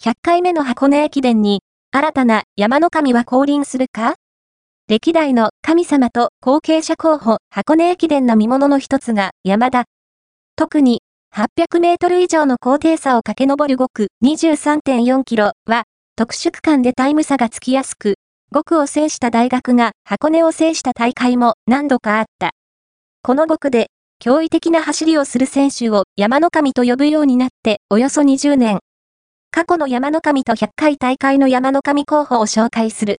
100回目の箱根駅伝に、新たな山の神は降臨するか？歴代の神様と後継者候補箱根駅伝の見物の一つが山田。特に800メートル以上の高低差を駆け上る5区23.4キロは特殊区間でタイム差がつきやすく、5区を制した大学が箱根を制した大会も何度かあった。この5区で驚異的な走りをする選手を山の神と呼ぶようになっておよそ20年。過去の山の神と100回大会の山の神候補を紹介する。